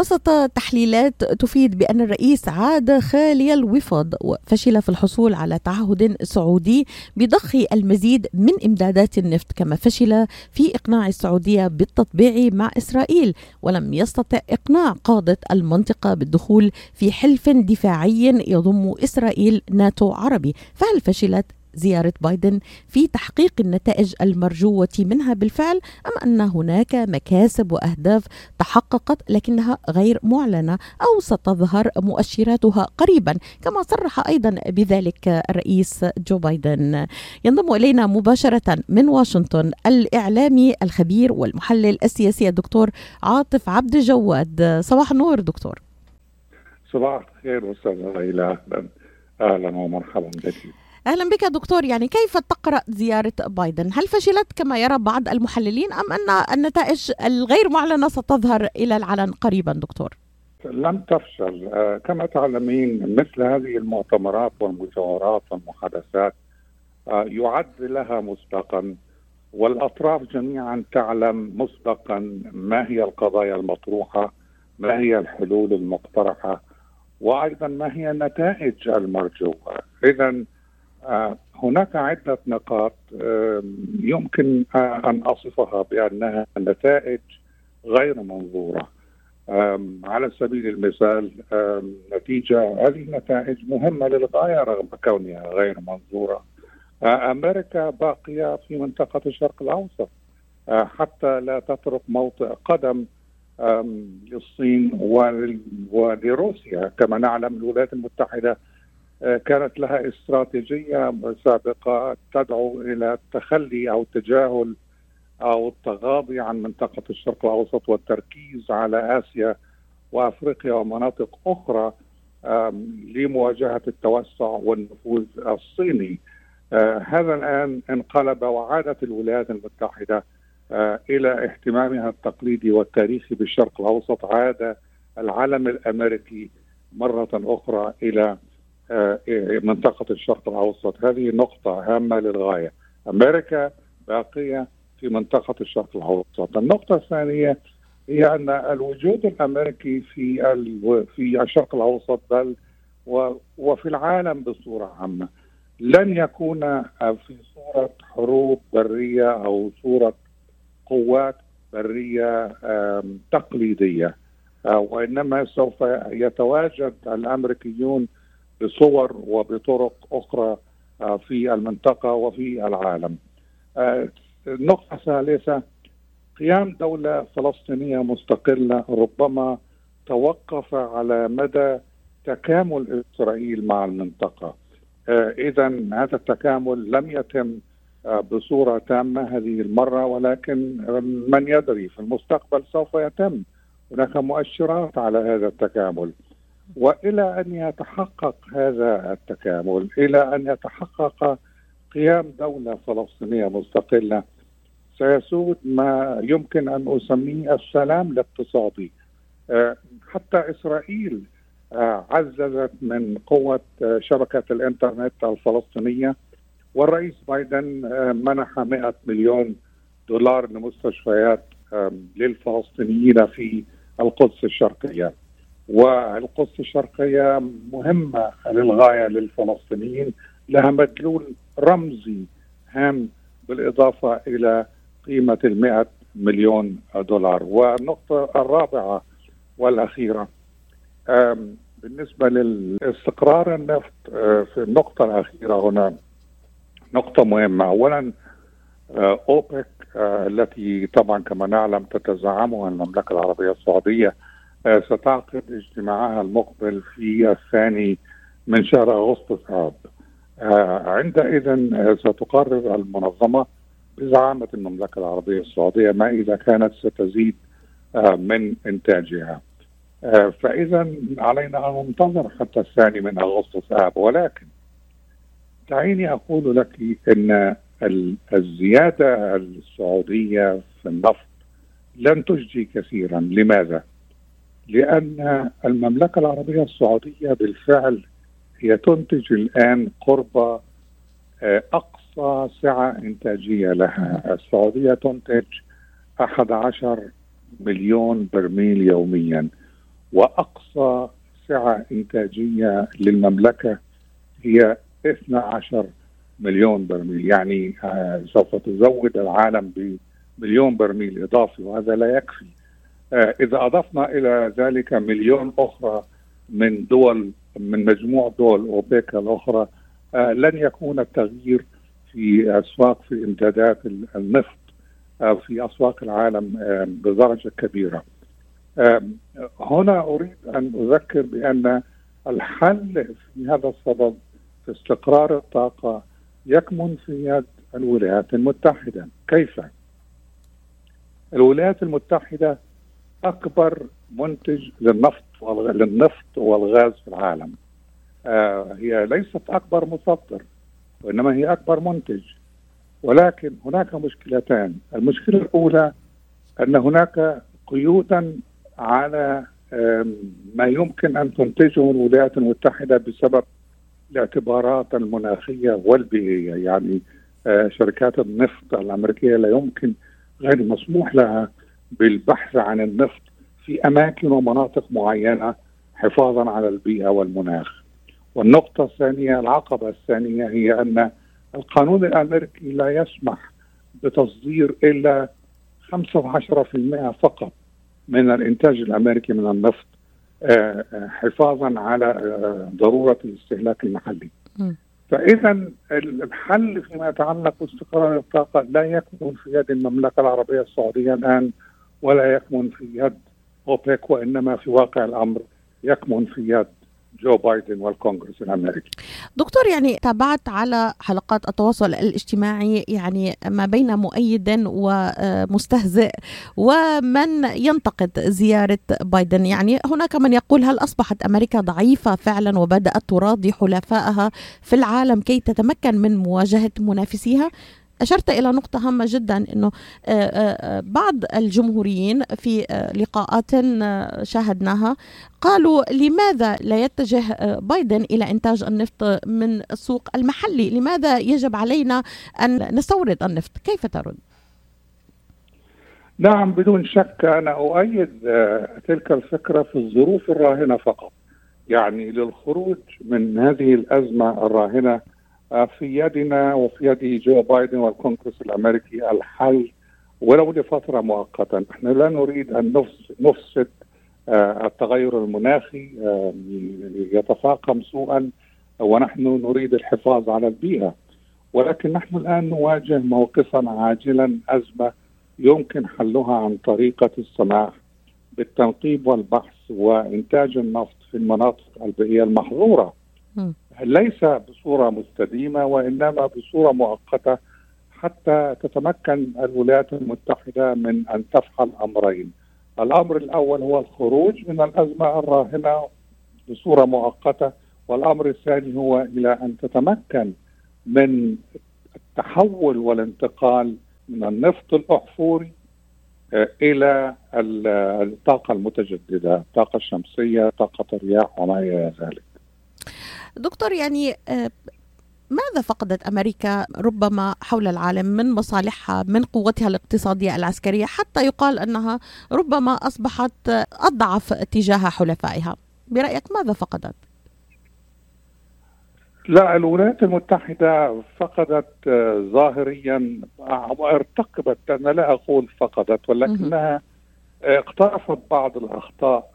وسط تحليلات تفيد بأن الرئيس عاد خالي الوفاض وفشل في الحصول على تعهد سعودي بضخ المزيد من إمدادات النفط كما فشل في إقناع السعودية بالتطبيع مع إسرائيل ولم يستطع إقناع قادة المنطقة بالدخول في حلف دفاعي يضم إسرائيل ناتو عربي. فهل فشلت زيارة بايدن في تحقيق النتائج المرجوة منها بالفعل أم أن هناك مكاسب وأهداف تحققت لكنها غير معلنة أو ستظهر مؤشراتها قريبا كما صرح أيضا بذلك الرئيس جو بايدن. ينضم إلينا مباشرة من واشنطن الإعلامي الخبير والمحلل السياسي الدكتور عاطف عبد الجواد. صباح النور دكتور. صباح الخير إلى أهلا أهلا ومرحبا بك. أهلا بك دكتور يعني كيف تقرأ زيارة بايدن؟ هل فشلت كما يرى بعض المحللين أم أن النتائج الغير معلنة ستظهر إلى العلن قريبا دكتور؟ لم تفشل آه، كما تعلمين مثل هذه المؤتمرات والمشاورات والمحادثات آه، يعد لها مسبقا والأطراف جميعا تعلم مسبقا ما هي القضايا المطروحة ما هي الحلول المقترحة وأيضا ما هي النتائج المرجوه اذا هناك عدة نقاط يمكن آه، أن أصفها بأنها نتائج غير منظورة. على سبيل المثال نتيجة هذه النتائج مهمة للغاية رغم كونها غير منظورة. آه، أمريكا باقية في منطقة الشرق الأوسط حتى لا تترك موطئ قدم للصين ولروسيا كما نعلم الولايات المتحدة آه، كانت لها استراتيجية سابقة تدعو إلى التخلي أو التجاهل أو التغاضي عن منطقة الشرق الأوسط والتركيز على آسيا وأفريقيا ومناطق أخرى لمواجهة التوسع والنفوذ الصيني. آه، هذا الآن انقلب وعادت الولايات المتحدة آه، إلى اهتمامها التقليدي والتاريخي بالشرق الأوسط عاد العلم الأمريكي مرة أخرى إلى آه، منطقة الشرق الأوسط. هذه نقطة هامة للغاية. أمريكا باقية في منطقة الشرق الأوسط. النقطة الثانية هي أن الوجود الأمريكي في في الشرق الأوسط بل وفي العالم بصورة عامة. لن يكون في صورة حروب برية أو صورة قوات برية تقليدية. آه، وإنما سوف يتواجد الأمريكيون بصور وبطرق أخرى آه، في المنطقة وفي العالم. النقطه آه، الثالثه قيام دولة فلسطينية مستقلة ربما توقف على مدى تكامل إسرائيل مع المنطقة. آه، اذا هذا التكامل لم يتم بصورة تامة هذه المرة ولكن من يدري في المستقبل سوف يتم. هناك مؤشرات على هذا التكامل. وإلى أن يتحقق هذا التكامل إلى أن يتحقق قيام دولة فلسطينية مستقلة سيسود ما يمكن أن أسميه السلام الاقتصادي. آه، حتى إسرائيل آه، عززت من قوة آه، شبكة الإنترنت الفلسطينية والرئيس بايدن منح 100 مليون دولار لمستشفيات للفلسطينيين في القدس الشرقية. والقدس الشرقية مهمة للغاية للفلسطينيين. لها مدلول رمزي هام بالإضافة إلى قيمة المئة مليون دولار. والنقطة الرابعة والأخيرة بالنسبة للاستقرار النفط آه، في النقطة الأخيرة هنا نقطة مهمة. أولا آه، أوبك آه، التي طبعا كما نعلم تتزعمها المملكة العربية السعودية ستعقد اجتماعها المقبل في الثاني من شهر أغسطس هذا. آه، عندئذ آه، ستقرر المنظمة بزعامة المملكة العربية السعودية ما إذا كانت ستزيد من إنتاجها. فإذا علينا أن ننتظر حتى الثاني من أغسطس اب ولكن دعيني أقول لك إن الزيادة السعودية في النفط لن تجدي كثيرا. لماذا؟ لأن المملكة العربية السعودية بالفعل هي تنتج الآن قرب آه، أقصى سعة إنتاجية لها. السعودية تنتج 11 مليون برميل يوميا وأقصى سعة إنتاجية للمملكة هي 12 مليون برميل. يعني آه، سوف تزود العالم بمليون برميل إضافي وهذا لا يكفي. آه، إذا أضفنا إلى ذلك مليون أخرى من دول من مجموع دول اوبيك الأخرى آه، لن يكون التغيير في أسواق في إمدادات النفط في أسواق العالم بدرجة كبيرة. هنا أريد أن أذكر بأن الحل في هذا الصدد في استقرار الطاقة يكمن في يد الولايات المتحدة، كيف؟ الولايات المتحدة أكبر منتج للنفط للنفط والغاز في العالم. آه هي ليست أكبر مصدر وإنما هي أكبر منتج. ولكن هناك مشكلتان، المشكلة الأولى أن هناك قيودا على ما يمكن أن تنتجه الولايات المتحدة بسبب الاعتبارات المناخية والبيئية. يعني آه، شركات النفط الأمريكية لا يمكن غير مسموح لها بالبحث عن النفط في أماكن ومناطق معينة حفاظا على البيئة والمناخ. والنقطة الثانية العقبة الثانية هي أن القانون الأمريكي لا يسمح بتصدير إلا 15% فقط من الإنتاج الأمريكي من النفط آه، آه، حفاظا على آه، ضرورة الاستهلاك المحلي. فاذا الحل فيما يتعلق باستقرار الطاقة لا يكمن في يد المملكة العربية السعودية الآن ولا يكمن في يد أوبك وإنما في واقع الأمر يكمن في يد جو بايدن والكونغرس الأمريكي. دكتور يعني تابعت على حلقات التواصل الاجتماعي يعني ما بين مؤيد ومستهزئ ومن ينتقد زيارة بايدن يعني هناك من يقول هل أصبحت أمريكا ضعيفة فعلا وبدأت تراضي حلفائها في العالم كي تتمكن من مواجهة منافسيها؟ أشرت إلى نقطة هامة جدا أنه آه، آه، آه، بعض الجمهوريين في لقاءات شاهدناها قالوا لماذا لا يتجه بايدن إلى إنتاج النفط من السوق المحلي؟ لماذا يجب علينا أن نستورد النفط؟ كيف ترد؟ نعم بدون شك أنا أؤيد تلك الفكرة في الظروف الراهنة فقط. يعني للخروج من هذه الأزمة الراهنة في يدنا وفي يد جو بايدن والكونغرس الأمريكي الحل ولو لفترة مؤقته، نحن لا نريد أن نفسد آه، التغير المناخي آه، يتفاقم سوءا ونحن نريد الحفاظ على البيئة. ولكن نحن الآن نواجه موقفا عاجلا أزمة يمكن حلها عن طريقة السماح بالتنقيب والبحث وإنتاج النفط في المناطق البيئية المحظورة. ليس بصورة مستديمة وإنما بصورة مؤقتة حتى تتمكن الولايات المتحدة من أن تفعل أمرين. الأمر الأول هو الخروج من الأزمة الراهنة بصورة مؤقتة والأمر الثاني هو إلى أن تتمكن من التحول والانتقال من النفط الأحفوري آه، إلى الطاقة المتجددة، الطاقة الشمسية، طاقة الرياح وما إلى ذلك. دكتور يعني آه، ماذا فقدت أمريكا ربما حول العالم من مصالحها من قوتها الاقتصادية العسكرية حتى يقال أنها ربما أصبحت أضعف تجاه حلفائها؟ برأيك ماذا فقدت؟ لا الولايات المتحدة فقدت آه، ظاهريا ارتقبت أنا لا أقول فقدت ولكنها اقترفت بعض الأخطاء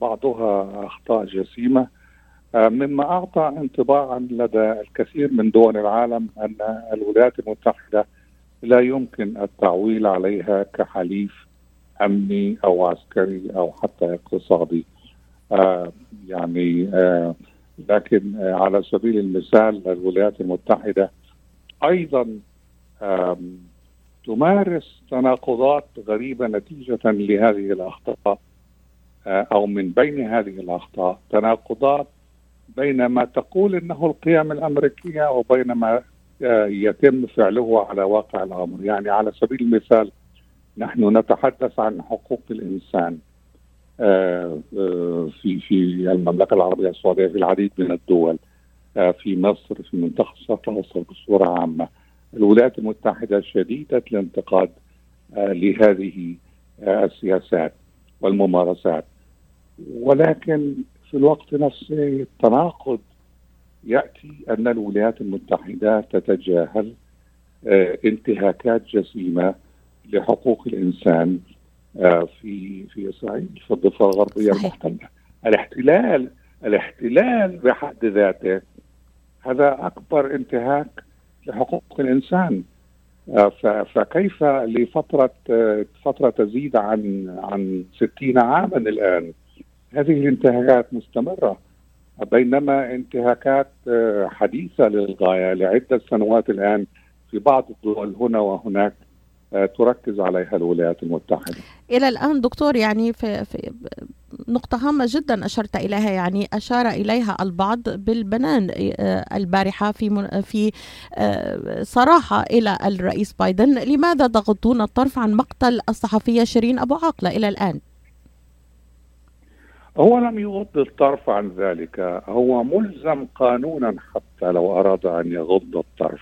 بعضها أخطاء جسيمة. مما أعطى انطباعا لدى الكثير من دول العالم أن الولايات المتحدة لا يمكن التعويل عليها كحليف أمني أو عسكري أو حتى اقتصادي. آه يعني آه لكن آه على سبيل المثال الولايات المتحدة أيضا آه تمارس تناقضات غريبة نتيجة لهذه الأخطاء آه أو من بين هذه الأخطاء تناقضات بين ما تقول إنه القيم الأمريكية وبين ما آه، يتم فعله على واقع الأمر، يعني على سبيل المثال نحن نتحدث عن حقوق الإنسان آه، آه، في في المملكة العربية السعودية في العديد من الدول في مصر في منطقة الشرق الاوسط بصورة عامة. الولايات المتحدة شديدة الانتقاد لهذه السياسات والممارسات ولكن في الوقت نفسه التناقض يأتي أن الولايات المتحدة تتجاهل آه، انتهاكات جسيمة لحقوق الإنسان آه، في في اسرائيل في الضفة الغربية. المحتلة. الاحتلال الاحتلال بحد ذاته هذا أكبر انتهاك لحقوق الإنسان. آه، فكيف لفترة فترة تزيد عن عن 60 عاما الآن؟ هذه الانتهاكات مستمرة بينما انتهاكات آه، حديثة للغاية لعدة سنوات الآن في بعض الدول هنا وهناك آه، تركز عليها الولايات المتحدة. إلى الآن دكتور يعني في, في نقطة هامة جدا أشرت إليها يعني أشار إليها البعض بالبنان آه، البارحة في في صراحة إلى الرئيس بايدن لماذا تغضون الطرف عن مقتل الصحفية شيرين أبو عاقلة إلى الآن؟ هو لم يغض الطرف عن ذلك. هو ملزم قانونا حتى لو أراد أن يغض الطرف.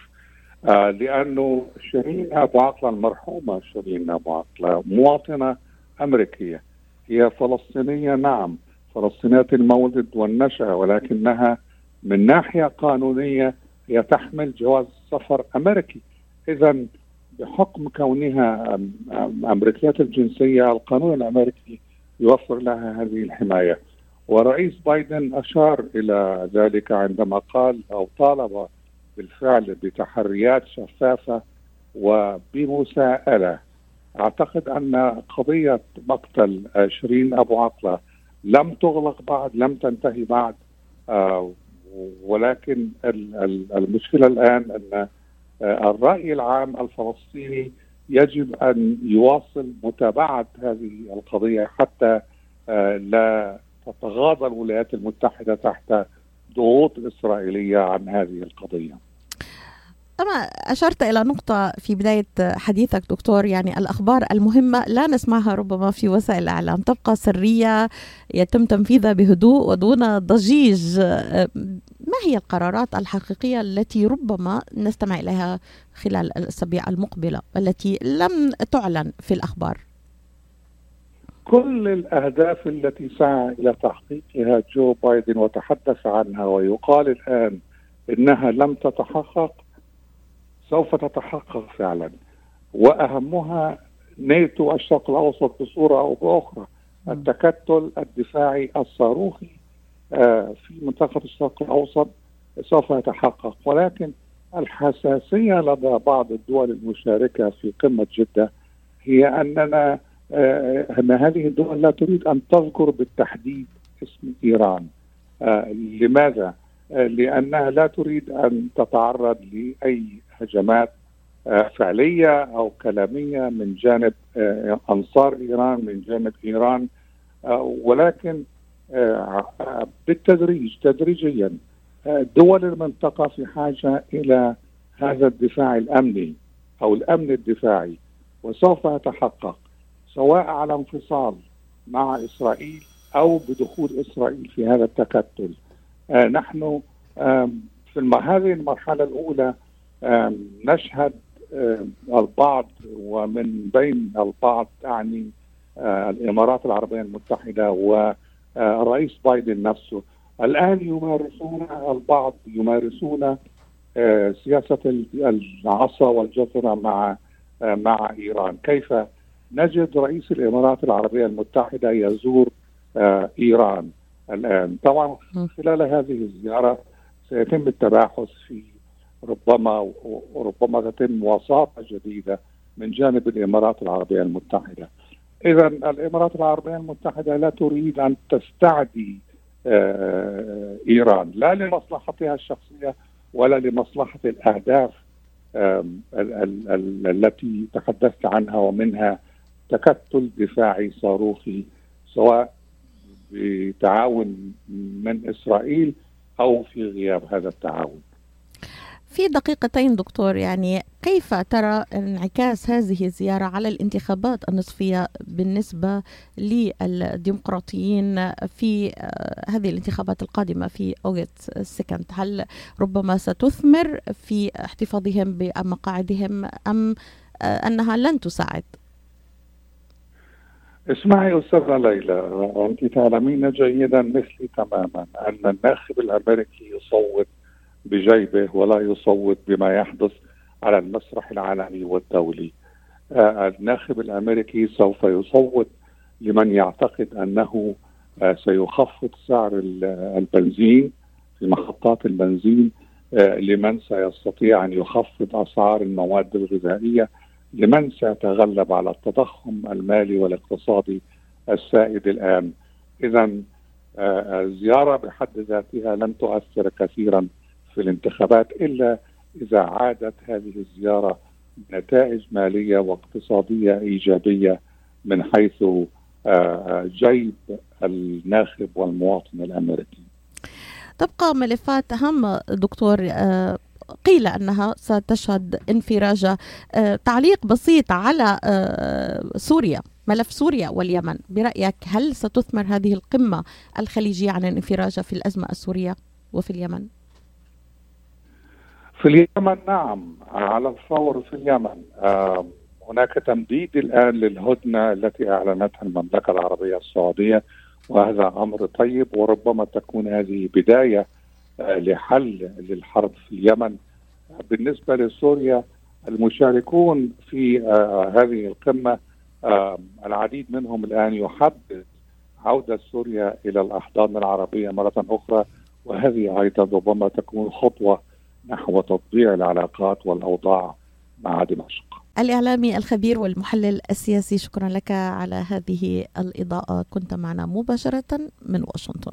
آه لأنه شيرين أبو عقلة المرحومة شيرين أبو عقلة مواطنة أمريكية. هي فلسطينية نعم. فلسطينية المولد والنشأة ولكنها من ناحية قانونية هي تحمل جواز سفر أمريكي. إذا بحكم كونها أمريكية الجنسية القانون الأمريكي يوفر لها هذه الحماية. ورئيس بايدن أشار إلى ذلك عندما قال أو طالب بالفعل بتحريات شفافة وبمساءلة. أعتقد أن قضية مقتل شيرين أبو عقلة لم تغلق بعد لم تنتهي بعد آه ولكن المشكلة الآن أن الرأي العام الفلسطيني يجب أن يواصل متابعة هذه القضية حتى آه، لا تتغاضى الولايات المتحدة تحت ضغوط إسرائيلية عن هذه القضية. أما أشرت إلى نقطة في بداية حديثك دكتور يعني الأخبار المهمة لا نسمعها ربما في وسائل الإعلام تبقى سرية يتم تنفيذها بهدوء ودون ضجيج ما هي القرارات الحقيقية التي ربما نستمع إليها خلال الأسابيع المقبلة التي لم تعلن في الأخبار؟ كل الأهداف التي سعى إلى تحقيقها جو بايدن وتحدث عنها ويقال الآن إنها لم تتحقق سوف تتحقق فعلا. وأهمها ناتو الشرق الأوسط بصورة أو بأخرى التكتل الدفاعي الصاروخي في منطقه الشرق الأوسط سوف يتحقق. ولكن الحساسية لدى بعض الدول المشاركة في قمة جدة هي أننا آه، أن هذه الدول لا تريد أن تذكر بالتحديد اسم إيران. آه، لماذا؟ لأنها لا تريد أن تتعرض لأي هجمات آه، فعلية أو كلامية من جانب آه، أنصار إيران من جانب إيران. آه، ولكن بالتدريج تدريجيا. دول المنطقة في حاجة إلى هذا الدفاع الأمني أو الأمن الدفاعي وسوف يتحقق سواء على انفصال مع إسرائيل أو بدخول إسرائيل في هذا التكتل. نحن في هذه المرحلة الأولى نشهد البعض ومن بين البعض يعني آه، الإمارات العربية المتحدة والرئيس بايدن نفسه. الآن يمارسون البعض يمارسون آه، سياسة العصا والجزره مع آه، مع إيران. كيف نجد رئيس الإمارات العربية المتحدة يزور إيران الآن؟ طبعا خلال هذه الزيارة سيتم التباحث في ربما وربما تتم وساطة جديدة من جانب الإمارات العربية المتحدة. اذا الإمارات العربية المتحدة لا تريد أن تستعدي آه، إيران لا لمصلحتها الشخصية ولا لمصلحة الأهداف التي تحدثت عنها ومنها تكتل دفاعي صاروخي سواء بتعاون من إسرائيل أو في غياب هذا التعاون. في دقيقتين دكتور يعني كيف ترى انعكاس هذه الزيارة على الانتخابات النصفية بالنسبة للديمقراطيين في آه، هذه الانتخابات القادمة في أوغست السكند هل ربما ستثمر في احتفاظهم بمقاعدهم أم آه، أنها لن تساعد؟ اسمعي أستاذة ليلى أنت تعلمين جيدا مثلي تماما أن الناخب الأمريكي يصوت بجيبه ولا يصوت بما يحدث على المسرح العالمي والدولي. آه، الناخب الأمريكي سوف يصوت لمن يعتقد أنه آه، سيخفض سعر البنزين في محطات البنزين آه، لمن سيستطيع أن يخفض أسعار المواد الغذائية لمن سيتغلب على التضخم المالي والاقتصادي السائد الآن. اذا الزيارة بحد ذاتها لن تؤثر كثيرا في الانتخابات إلا إذا عادت هذه الزيارة نتائج مالية واقتصادية إيجابية من حيث جيب الناخب والمواطن الأمريكي. تبقى ملفات هامه دكتور آه، قيل أنها ستشهد انفراج آه، تعليق بسيط على آه، سوريا ملف سوريا واليمن برأيك هل ستثمر هذه القمة الخليجية عن الانفراج في الأزمة السورية وفي اليمن؟ في اليمن نعم على الفور في اليمن. هناك تمديد الآن للهدنة التي أعلنتها المملكة العربية السعودية وهذا أمر طيب وربما تكون هذه بداية آه، لحل للحرب في اليمن. بالنسبة لسوريا المشاركون في آه، هذه القمة العديد منهم الآن يحدد عودة سوريا إلى الأحضان العربية مرة أخرى وهذه أيضا ربما تكون خطوة نحو تطبيع العلاقات والأوضاع مع دمشق. الإعلامي الخبير والمحلل السياسي شكرا لك على هذه الإضاءة كنت معنا مباشرة من واشنطن